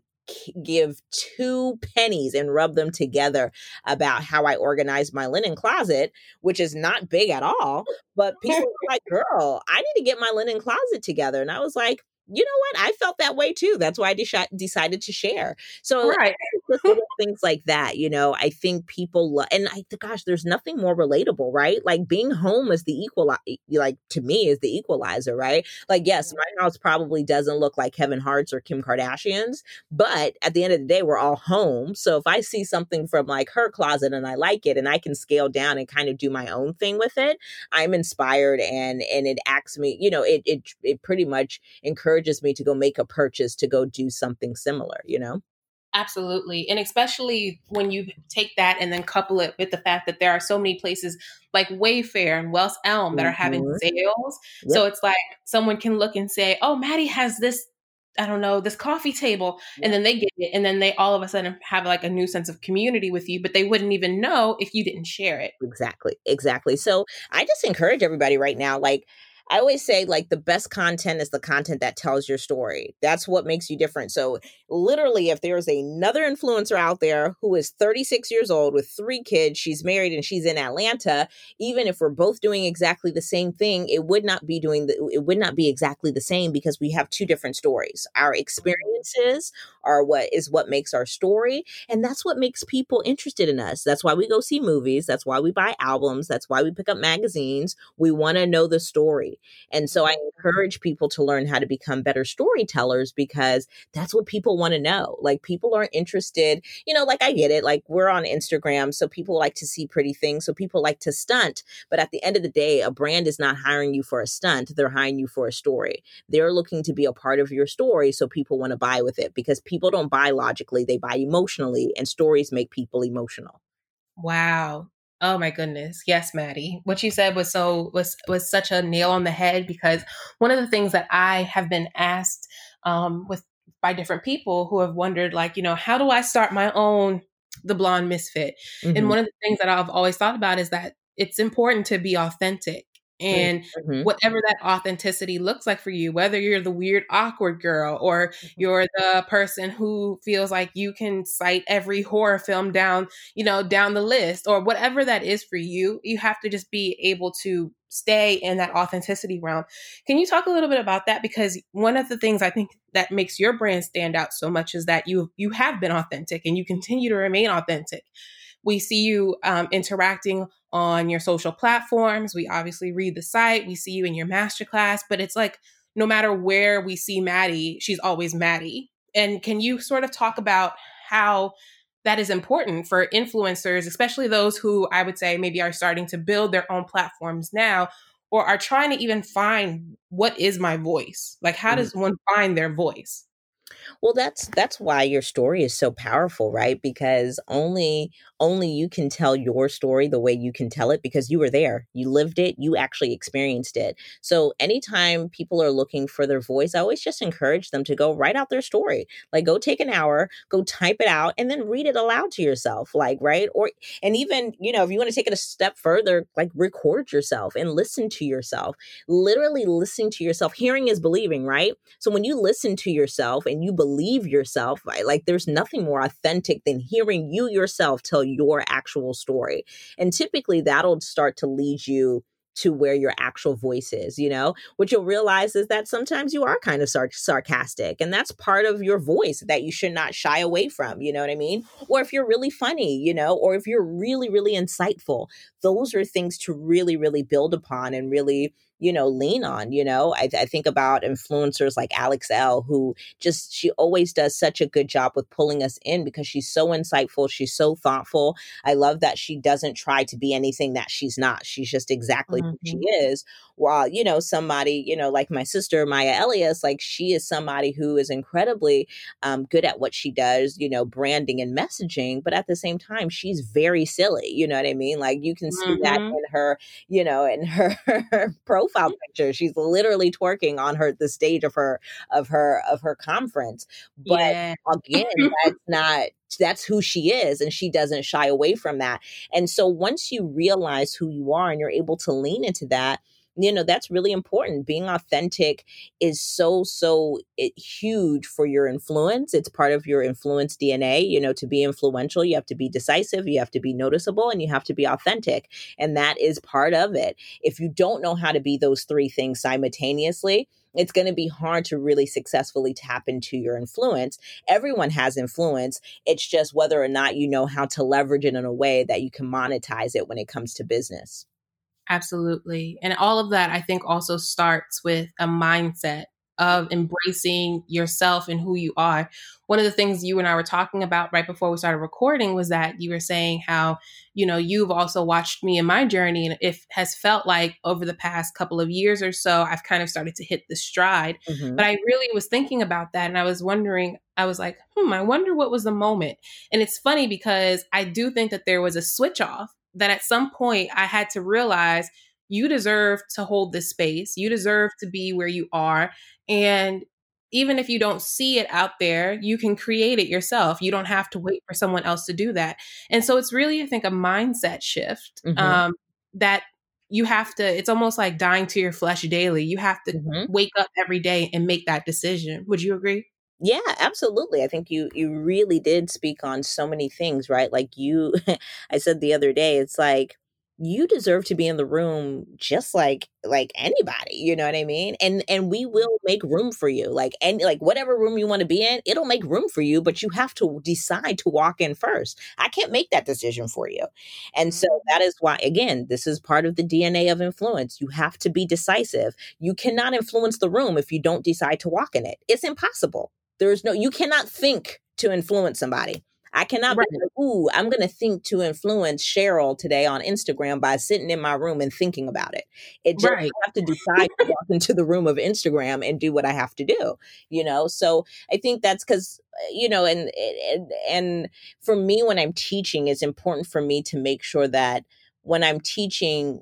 give two pennies and rub them together about how I organized my linen closet, which is not big at all. But people were like, girl, I need to get my linen closet together. And I was like, you know what? I felt that way too. That's why I de- decided to share. So, right. Things like that, you know, I think people, lo- and I, gosh, there's nothing more relatable, right? Like being home is the equal, like to me, is the equalizer, right? Like, yes, mm-hmm. my house probably doesn't look like Kevin Hart's or Kim Kardashian's, but at the end of the day, we're all home. So if I see something from like her closet and I like it and I can scale down and kind of do my own thing with it, I'm inspired and, and it acts me, you know, it, it, it pretty much encourages me to go make a purchase to go do something similar, you know? Absolutely. And especially when you take that and then couple it with the fact that there are so many places like Wayfair and West Elm that are having mm-hmm. sales. Yep. So it's like someone can look and say, oh, Mattie has this I don't know, this coffee table. And then they get it. And then they all of a sudden have like a new sense of community with you, but they wouldn't even know if you didn't share it. Exactly. Exactly. So I just encourage everybody right now, like, I always say like the best content is the content that tells your story. That's what makes you different. So literally if there's another influencer out there who is 36 years old with three kids, she's married and she's in Atlanta, even if we're both doing exactly the same thing, it would not be doing the, it would not be exactly the same because we have two different stories. Our experiences are what is what makes our story and that's what makes people interested in us that's why we go see movies that's why we buy albums that's why we pick up magazines we want to know the story and so i mm-hmm. encourage people to learn how to become better storytellers because that's what people want to know. Like people are interested you know like i get it like we're on instagram so people like to see pretty things so people like to stunt but at the end of the day a brand is not hiring you for a stunt they're hiring you for a story. They're looking to be a part of your story so people want to buy with it because people don't buy logically they buy emotionally and stories make people emotional. Wow oh my goodness. Yes mattie. What you said was so was was such a nail on the head because one of the things that i have been asked um, with by different people who have wondered like you know how do i start my own the blonde misfit? Mm-hmm. and one of the things that i've always thought about is that it's important to be authentic and mm-hmm. whatever that authenticity looks like for you whether you're the weird awkward girl or mm-hmm. you're the person who feels like you can cite every horror film down you know down the list or whatever that is for you you have to just be able to stay in that authenticity realm can you talk a little bit about that because one of the things i think that makes your brand stand out so much is that you you have been authentic and you continue to remain authentic we see you um, interacting on your social platforms. We obviously read the site. We see you in your masterclass, but it's like no matter where we see Mattie, she's always Mattie. And can you sort of talk about how that is important for influencers, especially those who I would say maybe are starting to build their own platforms now or are trying to even find what is my voice? Like, how mm. does one find their voice? Well, that's that's why your story is so powerful, right? Because only only you can tell your story the way you can tell it because you were there. You lived it, you actually experienced it. So anytime people are looking for their voice, I always just encourage them to go write out their story. Like go take an hour, go type it out and then read it aloud to yourself, like, right? Or and even, you know, if you want to take it a step further, like record yourself and listen to yourself. Literally listening to yourself. Hearing is believing, right? So when you listen to yourself and you believe yourself, right? Like there's nothing more authentic than hearing you yourself tell your actual story. And typically that'll start to lead you to where your actual voice is, you know? What you'll realize is that sometimes you are kind of sar- sarcastic, and that's part of your voice that you should not shy away from, you know what I mean? Or if you're really funny, you know, or if you're really, really insightful, those are things to really, really build upon and really you know, lean on. You know, I, I, think about influencers like Alex Elle, who just, she always does such a good job with pulling us in because she's so insightful. She's so thoughtful. I love that she doesn't try to be anything that she's not. She's just exactly mm-hmm. who she mm-hmm. is. While, you know, somebody, you know, like my sister, Maya Elious, like she is somebody who is incredibly um, good at what she does, you know, branding and messaging. But at the same time, she's very silly. You know what I mean? Like you can see mm-hmm. that in her, you know, in her, her profile mm-hmm. picture. She's literally twerking on her the stage of her of her of her conference. But yeah. again, that's not that's who she is and she doesn't shy away from that. And so once you realize who you are and you're able to lean into that, you know that's really important being authentic is so so eh, huge for your influence it's part of your influence dna you know to be influential you have to be decisive you have to be noticeable and you have to be authentic and that is part of it if you don't know how to be those three things simultaneously it's going to be hard to really successfully tap into your influence. Everyone has influence. It's just whether or not you know how to leverage it in a way that you can monetize it when it comes to business. Absolutely. And all of that, I think, also starts with a mindset of embracing yourself and who you are. One of the things you and I were talking about right before we started recording was that you were saying how, you know, you've also watched me in my journey and it has felt like over the past couple of years or so, I've kind of started to hit the stride. Mm-hmm. But I really was thinking about that and I was wondering, I was like, hmm, I wonder what was the moment. And it's funny because I do think that there was a switch off that at some point I had to realize you deserve to hold this space. You deserve to be where you are. And even if you don't see it out there, you can create it yourself. You don't have to wait for someone else to do that. And so it's really, I think, a mindset shift mm-hmm. um, that you have to, it's almost like dying to your flesh daily. You have to mm-hmm. wake up every day and make that decision. Would you agree? Yeah, absolutely. I think you you really did speak on so many things, right? Like you I said the other day, it's like you deserve to be in the room just like like anybody you know what i mean and and we will make room for you like and like whatever room you want to be in it'll make room for you but you have to decide to walk in first i can't make that decision for you and so mm-hmm. that is why again this is part of the dna of influence you have to be decisive you cannot influence the room if you don't decide to walk in it it's impossible there's no you cannot think to influence somebody I cannot right. be ooh, I'm going to think to influence Cheryl today on Instagram by sitting in my room and thinking about it. It just right. I have to decide to walk into the room of Instagram and do what I have to do, you know? So I think that's because uh, you know and, and and for me when i'm teaching it's important for me to make sure that when i'm teaching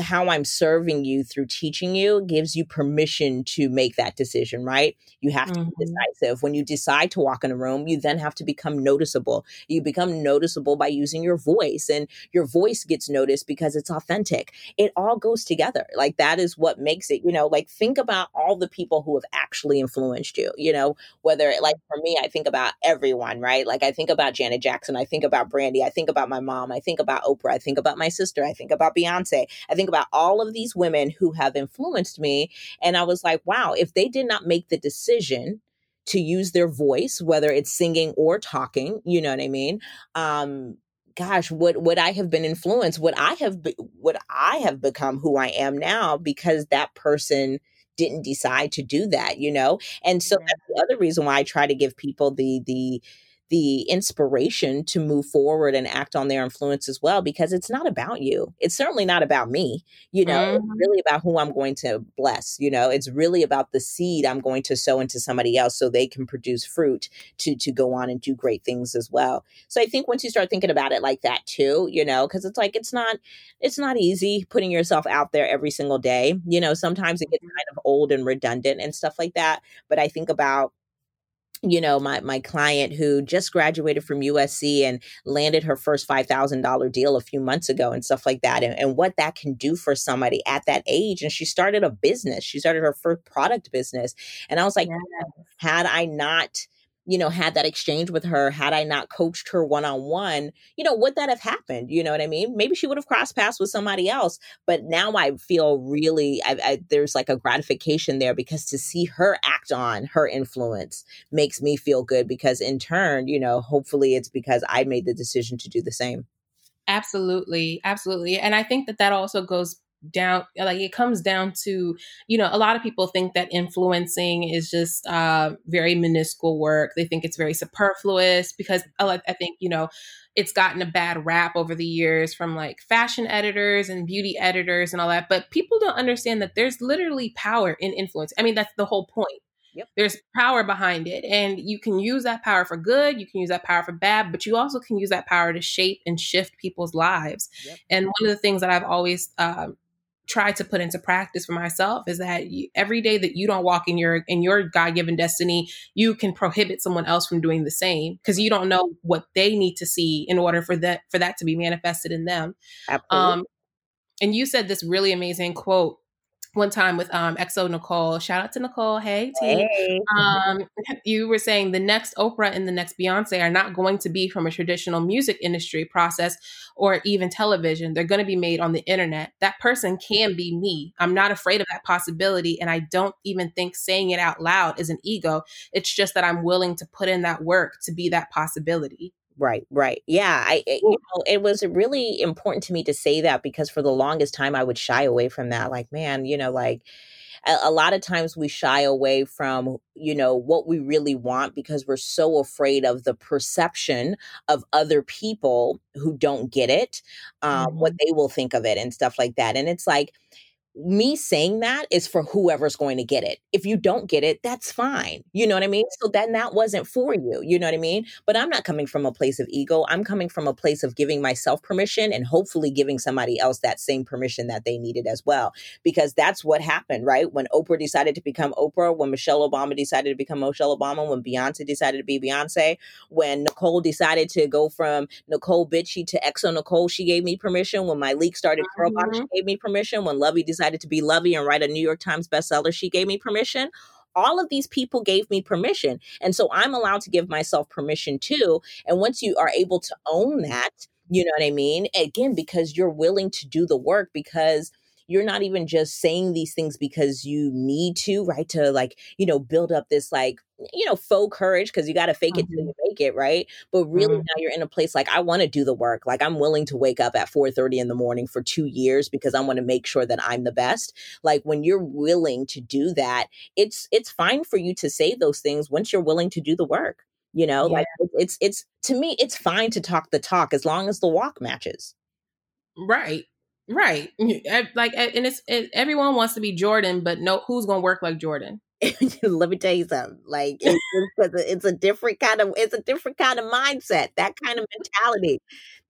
how I'm serving you through teaching you gives you permission to make that decision, right? You have to mm-hmm. be decisive. When you decide to walk in a room, you then have to become noticeable. You become noticeable by using your voice, and your voice gets noticed because it's authentic. It all goes together. Like that is what makes it, you know, like think about all the people who have actually influenced you, you know, whether like for me, I think about everyone, right? Like I think about Janet Jackson, I think about Brandy, I think about my mom, I think about Oprah, I think about my sister, I think about Beyonce, I think think about all of these women who have influenced me. And I was like, wow, if they did not make the decision to use their voice, whether it's singing or talking, you know what I mean? Um, gosh, would would I have been influenced? Would I have be, would I have become who I am now because that person didn't decide to do that, you know? And so that's the other reason why I try to give people the the the inspiration to move forward and act on their influence as well because it's not about you it's certainly not about me you know mm-hmm. it's really about who i'm going to bless you know it's really about the seed i'm going to sow into somebody else so they can produce fruit to to go on and do great things as well so i think once you start thinking about it like that too you know because it's like it's not it's not easy putting yourself out there every single day you know sometimes it gets mm-hmm. kind of old and redundant and stuff like that but i think about you know my my client who just graduated from USC and landed her first $5,000 deal a few months ago and stuff like that and, and what that can do for somebody at that age and she started a business she started her first product business and I was like yes. had I not you know, had that exchange with her, had I not coached her one on one, you know, would that have happened? You know what I mean? Maybe she would have crossed paths with somebody else. But now I feel really, I, I, there's like a gratification there because to see her act on her influence makes me feel good because in turn, you know, hopefully it's because I made the decision to do the same. Absolutely. Absolutely. And I think that that also goes down like it comes down to you know a lot of people think that influencing is just uh, very minuscule work they think it's very superfluous because i think you know it's gotten a bad rap over the years from like fashion editors and beauty editors and all that but people don't understand that there's literally power in influence i mean that's the whole point Yep. There's power behind it. And you can use that power for good, you can use that power for bad, but you also can use that power to shape and shift people's lives. Yep. And one of the things that I've always uh, try to put into practice for myself is that you, every day that you don't walk in your in your god-given destiny you can prohibit someone else from doing the same because you don't know what they need to see in order for that for that to be manifested in them Absolutely. um and you said this really amazing quote one time with um XO Nicole. Shout out to Nicole. Hey, team. Hey. Um, you were saying the next Oprah and the next Beyonce are not going to be from a traditional music industry process or even television. They're going to be made on the internet. That person can be me. I'm not afraid of that possibility, and I don't even think saying it out loud is an ego. It's just that I'm willing to put in that work to be that possibility. Right, right. Yeah, I you know, it was really important to me to say that because for the longest time I would shy away from that like man, you know, like a, a lot of times we shy away from, you know, what we really want because we're so afraid of the perception of other people who don't get it, um, mm-hmm. what they will think of it and stuff like that. And it's like me saying that is for whoever's going to get it. If you don't get it, that's fine. You know what I mean? So then that wasn't for you. You know what I mean? But I'm not coming from a place of ego. I'm coming from a place of giving myself permission and hopefully giving somebody else that same permission that they needed as well. Because that's what happened, right? When Oprah decided to become Oprah, when Michelle Obama decided to become Michelle Obama, when Beyonce decided to be Beyonce, when Nicole decided to go from Nicole Bitchy to XO Nicole, she gave me permission. When Myleik started mm-hmm. Curl she gave me permission. When Luvvie decided decided to be Luvvie and write a New York Times bestseller, she gave me permission. All of these people gave me permission. And so I'm allowed to give myself permission too. And once you are able to own that, You know what I mean? Again, because you're willing to do the work because you're not even just saying these things because you need to, right? To like, you know, build up this like, you know, faux courage because you got to fake mm-hmm. it till you make it, right? But really mm-hmm. now you're in a place like I want to do the work. Like I'm willing to wake up at 4:30 in the morning for 2 years because I want to make sure that I'm the best. Like when you're willing to do that, it's it's fine for you to say those things once you're willing to do the work. You know, yeah. like it's it's to me it's fine to talk the talk as long as the walk matches. Right. Right. Like, and it's it, everyone wants to be Jordan, but no, who's going to work like Jordan? Let me tell you something. Like, it's, it's, a different kind of it's a different kind of mindset. That kind of mentality.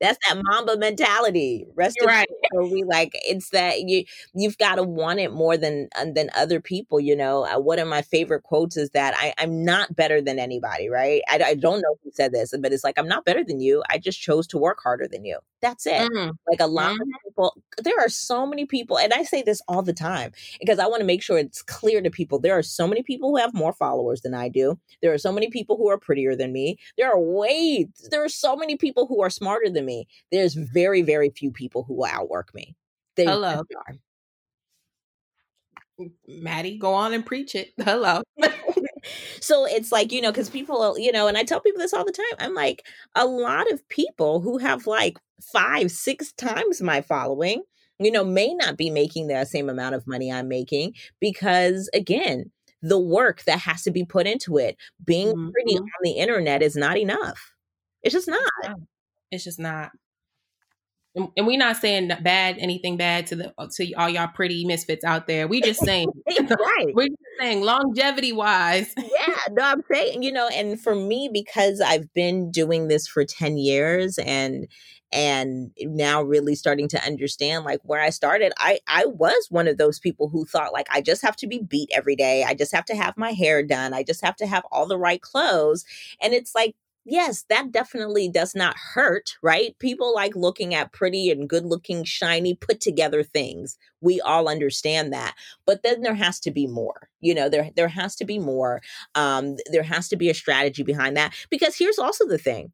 That's that Mamba mentality. Rest You're right. we like it's that you you've got to want it more than uh, than other people. You know, uh, one of my favorite quotes is that I, I'm not better than anybody. Right? I, I don't know who said this, but it's like I'm not better than you. I just chose to work harder than you. That's it. Mm-hmm. Like a lot mm-hmm. of people, there are so many people, and I say this all the time because I want to make sure it's clear to people. There are so many people who have more followers than I do. There are so many people who are prettier than me. There are way there are so many people who are smarter than me. There's very, very few people who will outwork me. They Hello. Are. Mattie, go on and preach it. Hello. so it's like, you know, because people, you know, and I tell people this all the time. I'm like, a lot of people who have like five, six times my following, you know, may not be making the same amount of money I'm making because, again, the work that has to be put into it, being mm-hmm. pretty on the internet is not enough. It's just not. It's just not. And, and we're not saying bad anything bad to the uh, to all y'all pretty misfits out there. We just saying right. We're just saying longevity wise. yeah, no, I'm saying you know, and for me because I've been doing this for ten years and and now really starting to understand like where I started I I was one of those people who thought like I just have to be beat every day I just have to have my hair done I just have to have all the right clothes and it's like yes, that definitely does not hurt, right? People like looking at pretty and good looking, shiny, put together things. We all understand that. But then there has to be more. You know, there there has to be more. Um, there has to be a strategy behind that. Because here's also the thing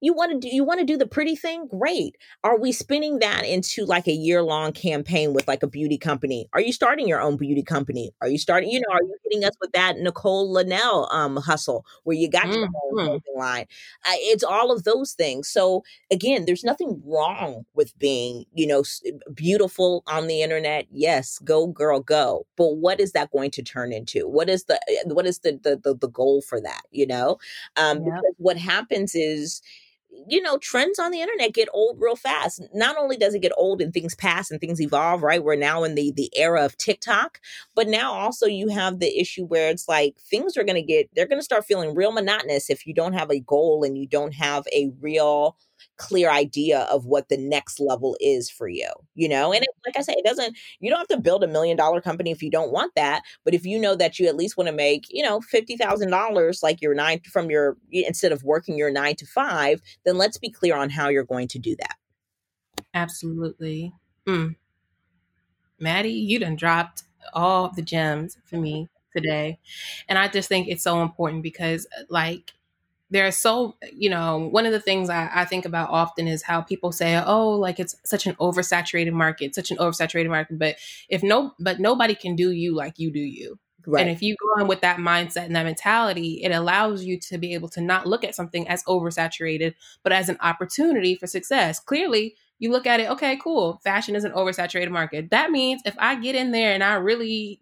you want to do you want to do the pretty thing? Great. Are we spinning that into like a year long campaign with like a beauty company? Are you starting your own beauty company? Are you starting you know are you hitting us with that nicole linnell um hustle where you got mm-hmm. your own mm-hmm. clothing line? Uh, it's all of those things. So again there's nothing wrong with being you know beautiful on the internet. Yes go girl go. But what is that going to turn into? What is the eh, what is the the the, the goal for that you know? Um yep. because what happens is you know, trends on the internet get old real fast. Not only does it get old and things pass and things evolve, right? We're now in the the era of TikTok, but now also you have the issue where it's like things are going to get they're going to start feeling real monotonous if you don't have a goal and you don't have a real clear idea of what the next level is for you, you know? And it, like I say, it doesn't, you don't have to build a million dollar company if you don't want that. But if you know that you at least want to make, you know, $50,000 like your nine from your, instead of working your nine to five, then let's be clear on how you're going to do that. Absolutely. Mm. Mattie, you done dropped all the gems for me today. And I just think it's so important because, like, there's so you know one of the things I, I, think about often is how people say oh like it's such an oversaturated market such an oversaturated market but if no but nobody can do you like you do you. Right. and if you go in with that mindset and that mentality it allows you to be able to not look at something as oversaturated but as an opportunity for success. Clearly you look at it okay cool fashion is an oversaturated market. That means if i get in there and i really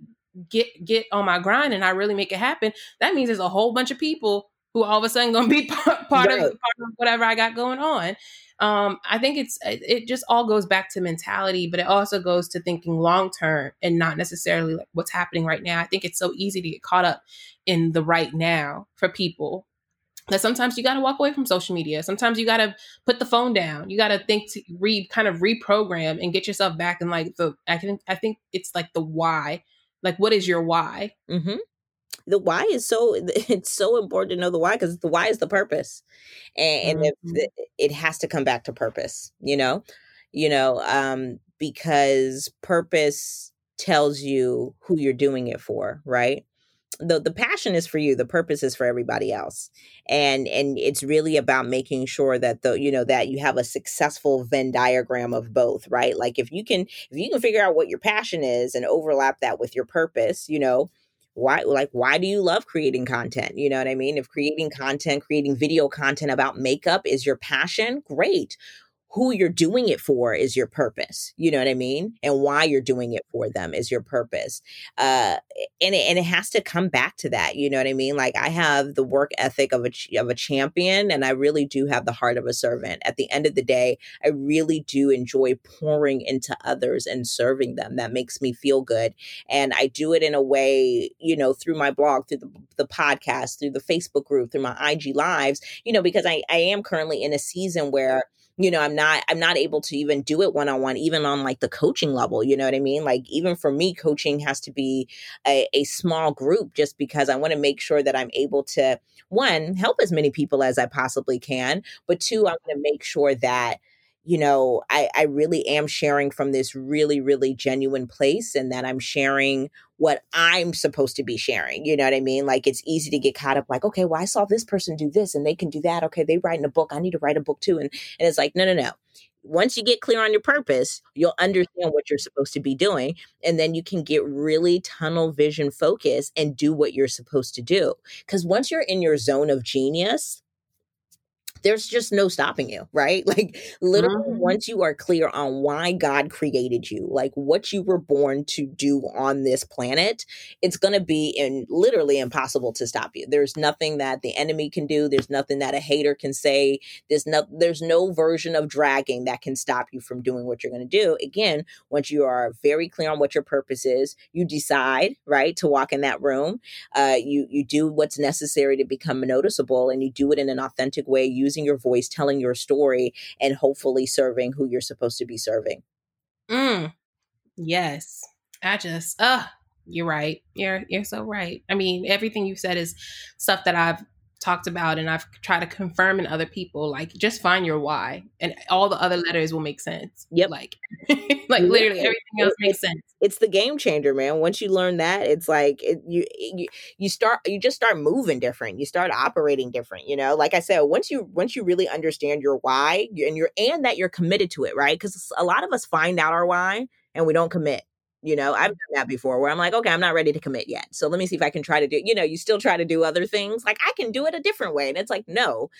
get get on my grind and i really make it happen that means there's a whole bunch of people who all of a sudden going to be part, part, right. of, part of whatever I got going on. Um, I think it's it just all goes back to mentality, but it also goes to thinking long term and not necessarily like what's happening right now. I think it's so easy to get caught up in the right now for people that sometimes you got to walk away from social media. Sometimes you got to put the phone down. You got to think to re kind of reprogram and get yourself back in like the I can I think it's like the why. Like what is your why? Mm-hmm the why is so it's so important to know the why because the why is the purpose. And, and mm-hmm. if it has to come back to purpose you know? You know um because purpose tells you who you're doing it for right? The the passion is for you the purpose is for everybody else. And and it's really about making sure that the you know that you have a successful venn diagram of both right? Like if you can if you can figure out what your passion is and overlap that with your purpose you know why like why do you love creating content? You know what i mean? If creating content creating video content about makeup is your passion great who you're doing it for is your purpose. You know what I mean? And why you're doing it for them is your purpose. Uh, and it, and it has to come back to that. You know what I mean? Like I have the work ethic of a of a champion, and I really do have the heart of a servant. At the end of the day, I really do enjoy pouring into others and serving them. That makes me feel good, and I do it in a way, you know, through my blog, through the, the podcast, through the Facebook group, through my IG lives. You know, because I I am currently in a season where you know i'm not i'm not able to even do it one on one even on like the coaching level you know what i mean? Like even for me coaching has to be a, a small group just because i want to make sure that i'm able to one help as many people as i possibly can but two i want to make sure that you know, I, I really am sharing from this really, really genuine place and that I'm sharing what I'm supposed to be sharing. You know what I mean? Like it's easy to get caught up like, okay, well, I saw this person do this and they can do that. Okay, they write in a book. I need to write a book too. And and it's like, no, no, no. Once you get clear on your purpose, you'll understand what you're supposed to be doing. And then you can get really tunnel vision focus and do what you're supposed to do. Because once you're in your zone of genius, there's just no stopping you, right? Like literally mm-hmm. once you are clear on why God created you, like what you were born to do on this planet, it's going to be in literally impossible to stop you. There's nothing that the enemy can do, there's nothing that a hater can say. There's no there's no version of dragging that can stop you from doing what you're going to do. Again, once you are very clear on what your purpose is, you decide, right, to walk in that room. Uh you you do what's necessary to become noticeable and you do it in an authentic way using your voice, telling your story, and hopefully serving who you're supposed to be serving. Mm. Yes. I just, uh, you're right. You're you're so right. I mean, everything you said is stuff that I've talked about and I've tried to confirm in other people. Like, just find your why, and all the other letters will make sense. Yep. Like, like literally everything else makes sense. It's the game changer, man. Once you learn that, it's like it, you you you start you just start moving different. You start operating different. You know, like I said, once you once you really understand your why and you're and that you're committed to it, right? Because a lot of us find out our why and we don't commit you know, I've done that before where I'm like, okay, I'm not ready to commit yet. So let me see if I can try to do, you know, you still try to do other things. Like I can do it a different way. And it's like, no,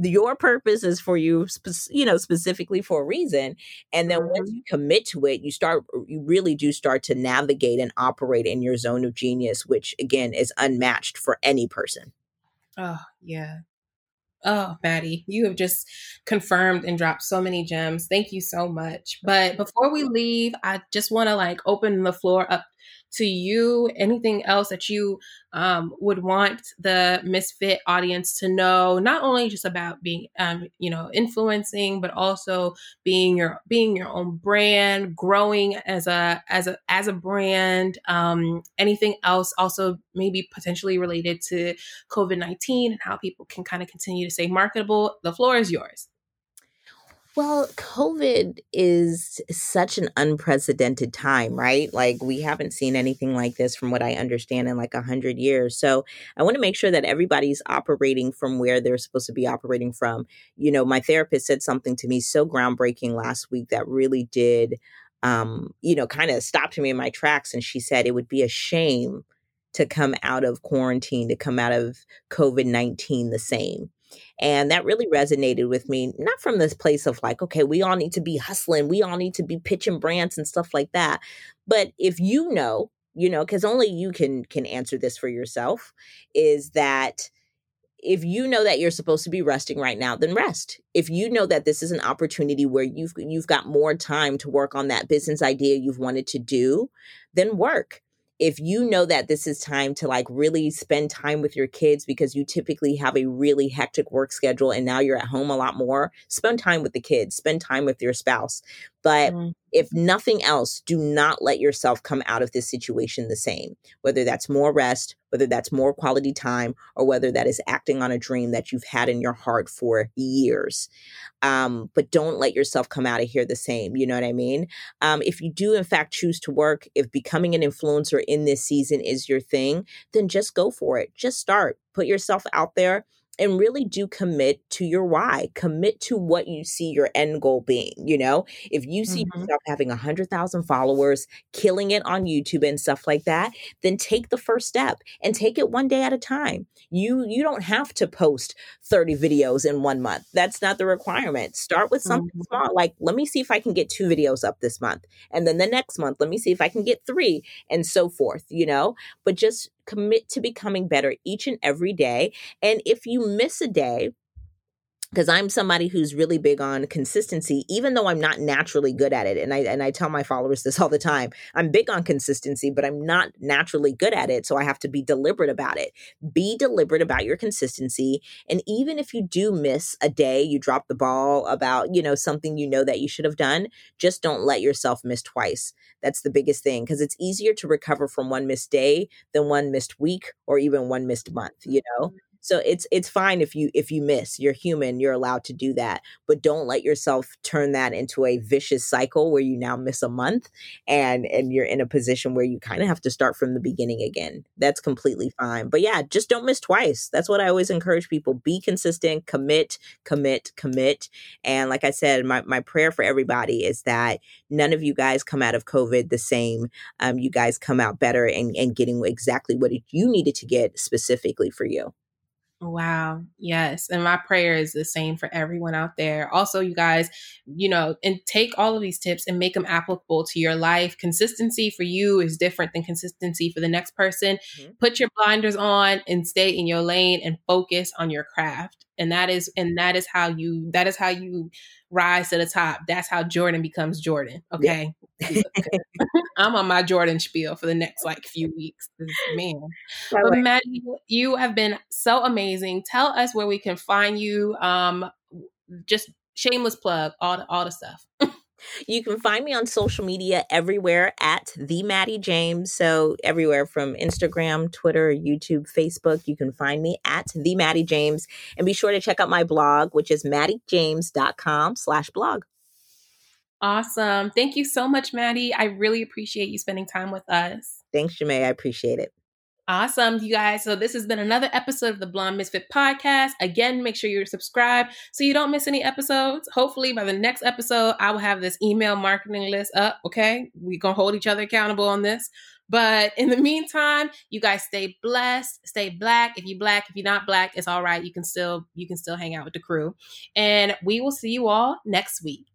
your purpose is for you, you know, specifically for a reason. And then once mm-hmm. you commit to it, you start, you really do start to navigate and operate in your zone of genius, which again is unmatched for any person. Oh, yeah. Oh, Mattie, you have just confirmed and dropped so many gems. Thank you so much. But before we leave, I just want to like open the floor up to you anything else that you um, would want the misfit audience to know not only just about being um, you know influencing but also being your being your own brand growing as a as a as a brand um, anything else also maybe potentially related to covid-19 and how people can kind of continue to stay marketable the floor is yours well, COVID is such an unprecedented time, right? Like we haven't seen anything like this from what I understand in like a hundred years. So I want to make sure that everybody's operating from where they're supposed to be operating from. You know, my therapist said something to me so groundbreaking last week that really did, um, you know, kind of stopped me in my tracks. And she said it would be a shame to come out of quarantine, to come out of COVID 19 the same. And that really resonated with me, not from this place of like, okay, we all need to be hustling, we all need to be pitching brands and stuff like that. But if you know, you know, because only you can can answer this for yourself, is that if you know that you're supposed to be resting right now then rest if you know that this is an opportunity where you've you've got more time to work on that business idea you've wanted to do then work if you know that this is time to like really spend time with your kids because you typically have a really hectic work schedule and now you're at home a lot more, spend time with the kids, spend time with your spouse. But mm. If nothing else, do not let yourself come out of this situation the same, whether that's more rest, whether that's more quality time, or whether that is acting on a dream that you've had in your heart for years. Um, but don't let yourself come out of here the same. You know what I mean? Um, if you do, in fact, choose to work, if becoming an influencer in this season is your thing, then just go for it. Just start, put yourself out there and really do commit to your why commit to what you see your end goal being you know? If you see mm-hmm. yourself having a 100000 followers killing it on youtube and stuff like that then take the first step and take it one day at a time. You you don't have to post 30 videos in one month. That's not the requirement. Start with something mm-hmm. small like let me see if i can get two videos up this month and then the next month let me see if i can get three and so forth you know? But just commit to becoming better each and every day. And if you miss a day, because I'm somebody who's really big on consistency, even though I'm not naturally good at it. And I and I tell my followers this all the time. I'm big on consistency, but I'm not naturally good at it. So I have to be deliberate about it. Be deliberate about your consistency. And even if you do miss a day, you drop the ball about, you know, something you know that you should have done, just don't let yourself miss twice. That's the biggest thing. Because it's easier to recover from one missed day than one missed week or even one missed month, you know? So it's it's fine if you if you miss. You're human, you're allowed to do that. But don't let yourself turn that into a vicious cycle where you now miss a month and and you're in a position where you kind of have to start from the beginning again. That's completely fine. But yeah, just don't miss twice. That's what I always encourage people. Be consistent, commit, commit, commit. And like I said, my, my prayer for everybody is that none of you guys come out of COVID the same. Um, you guys come out better and, and getting exactly what you needed to get specifically for you. Wow. Yes. And my prayer is the same for everyone out there. Also, you guys, you know, and take all of these tips and make them applicable to your life. Consistency for you is different than consistency for the next person. Mm-hmm. Put your blinders on and stay in your lane and focus on your craft. And that is and that is how you that is how you rise to the top. That's how Jordan becomes Jordan. Okay. Yeah. I'm on my Jordan spiel for the next like few weeks. Man. But Mattie, you have been so amazing. Tell us where we can find you. Um just shameless plug, all the all the stuff. You can find me on social media everywhere at the Mattie James. So everywhere from Instagram, Twitter, YouTube, Facebook, you can find me at the Mattie James. And be sure to check out my blog, which is mattiejames.com slash blog. Awesome. Thank you so much, Mattie. I really appreciate you spending time with us. Thanks, Jamae. I appreciate it. Awesome, you guys. So, this has been another episode of the Blonde Misfit podcast. Again, make sure you're subscribed so you don't miss any episodes. Hopefully, by the next episode, I will have this email marketing list up. Okay. We're going to hold each other accountable on this. But in the meantime, you guys stay blessed, stay black. If you black, if you're not black, it's all right. You can still you can still hang out with the crew. And we will see you all next week.